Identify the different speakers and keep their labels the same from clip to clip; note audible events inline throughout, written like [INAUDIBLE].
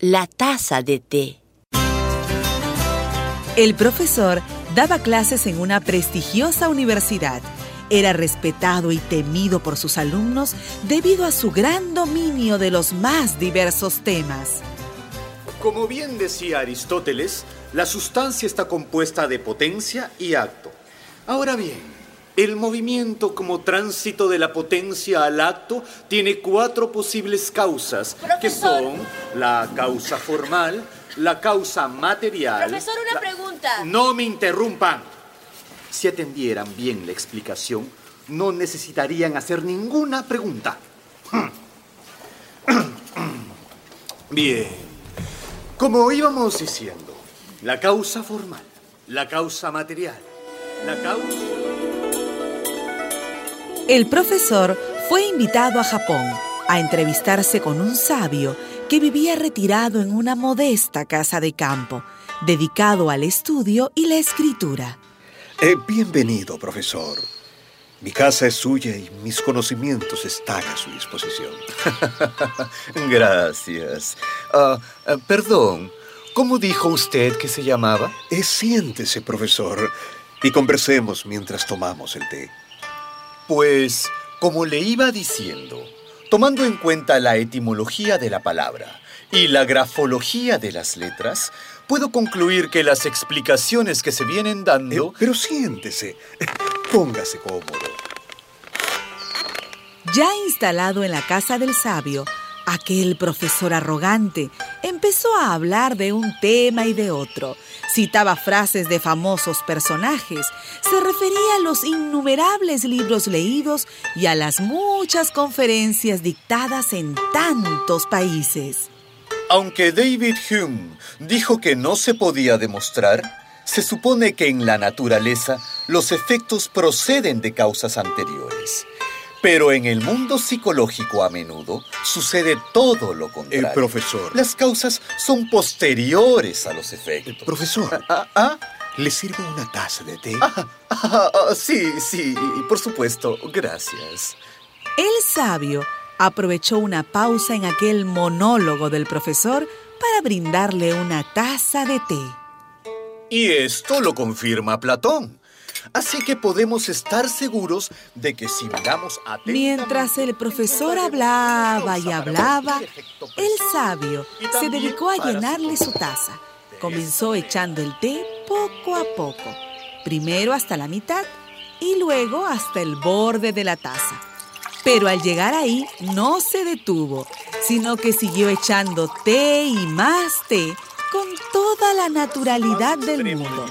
Speaker 1: la taza de té.
Speaker 2: El profesor daba clases en una prestigiosa universidad. Era respetado y temido por sus alumnos debido a su gran dominio de los más diversos temas.
Speaker 3: Como bien decía Aristóteles, la sustancia está compuesta de potencia y acto. Ahora bien, el movimiento como tránsito de la potencia al acto tiene cuatro posibles causas, que son la causa formal, la causa material.
Speaker 1: Profesor, una pregunta.
Speaker 3: No me interrumpan. Si atendieran bien la explicación, no necesitarían hacer ninguna pregunta. [CLEARS THROAT] Bien. Como íbamos diciendo, la causa formal, la causa material, la causa...
Speaker 2: El profesor fue invitado a Japón a entrevistarse con un sabio que vivía retirado en una modesta casa de campo, dedicado al estudio y la escritura.
Speaker 4: Eh, bienvenido, profesor. Mi casa es suya y mis conocimientos están a su disposición. [LAUGHS]
Speaker 5: Gracias. Ah, ah, perdón, ¿cómo dijo usted que se llamaba?
Speaker 4: Eh, siéntese, profesor, y conversemos mientras tomamos el té.
Speaker 5: Pues, como le iba diciendo, tomando en cuenta la etimología de la palabra y la grafología de las letras, puedo concluir que las explicaciones que se vienen dando...
Speaker 4: Eh, pero siéntese. Póngase cómodo.
Speaker 2: Ya instalado en la casa del sabio, aquel profesor arrogante empezó a hablar de un tema y de otro. Citaba frases de famosos personajes, se refería a los innumerables libros leídos y a las muchas conferencias dictadas en tantos países.
Speaker 5: Aunque David Hume dijo que no se podía demostrar, se supone que en la naturaleza los efectos proceden de causas anteriores. Pero en el mundo psicológico a menudo sucede todo lo contrario.
Speaker 4: El profesor.
Speaker 5: Las causas son posteriores a los efectos.
Speaker 4: El profesor.
Speaker 5: Ah, ah,
Speaker 4: ¿Le sirvo una taza de té?
Speaker 5: ah, ah, ah, sí, sí, por supuesto. Gracias.
Speaker 2: El sabio aprovechó una pausa en aquel monólogo del profesor para brindarle una taza de té.
Speaker 5: Y esto lo confirma Platón. Así que podemos estar seguros de que si miramos atentamente...
Speaker 2: Mientras el profesor hablaba y hablaba, el sabio se dedicó a llenarle su taza. Comenzó echando el té poco a poco, primero hasta la mitad y luego hasta el borde de la taza. Pero al llegar ahí no se detuvo, sino que siguió echando té y más té con toda la naturalidad del mundo,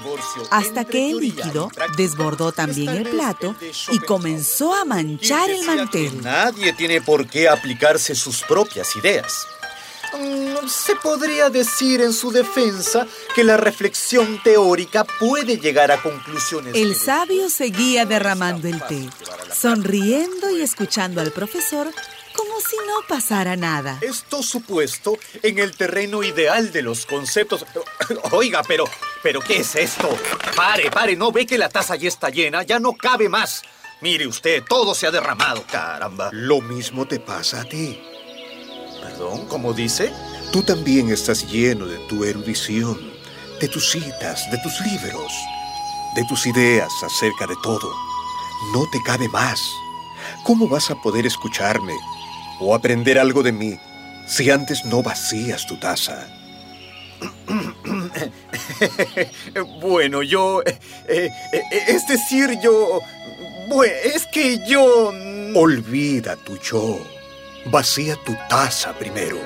Speaker 2: hasta que el líquido desbordó también el plato y comenzó a manchar el mantel.
Speaker 5: Nadie tiene por qué aplicarse sus propias ideas. Mm, Se podría decir en su defensa que la reflexión teórica puede llegar a conclusiones.
Speaker 2: El sabio seguía derramando el té, sonriendo y escuchando al profesor como si no pasara nada.
Speaker 5: Esto supuesto en el terreno ideal de los conceptos. [COUGHS] Oiga, pero, pero ¿qué es esto? Pare, pare, ¿no ve que la taza ya está llena? Ya no cabe más. Mire usted, todo se ha derramado, caramba.
Speaker 4: Lo mismo te pasa a ti.
Speaker 5: Perdón, ¿cómo dice?
Speaker 4: Tú también estás lleno de tu erudición, de tus citas, de tus libros, de tus ideas acerca de todo. No te cabe más. ¿Cómo vas a poder escucharme o aprender algo de mí si antes no vacías tu taza? [CLEARS THROAT]
Speaker 5: bueno, yo... eh, eh, es decir, yo... Bueno, es que yo... mm,
Speaker 4: Olvida tu yo. Vacía tu taza primero.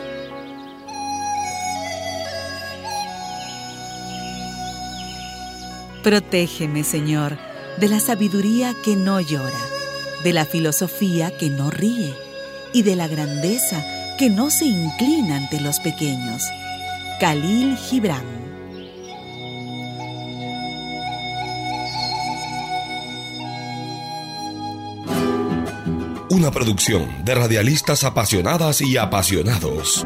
Speaker 2: Protégeme, Señor, de la sabiduría que no llora, de la filosofía que no ríe y de la grandeza que no se inclina ante los pequeños. Khalil Gibran
Speaker 6: Una producción de radialistas apasionadas y apasionados.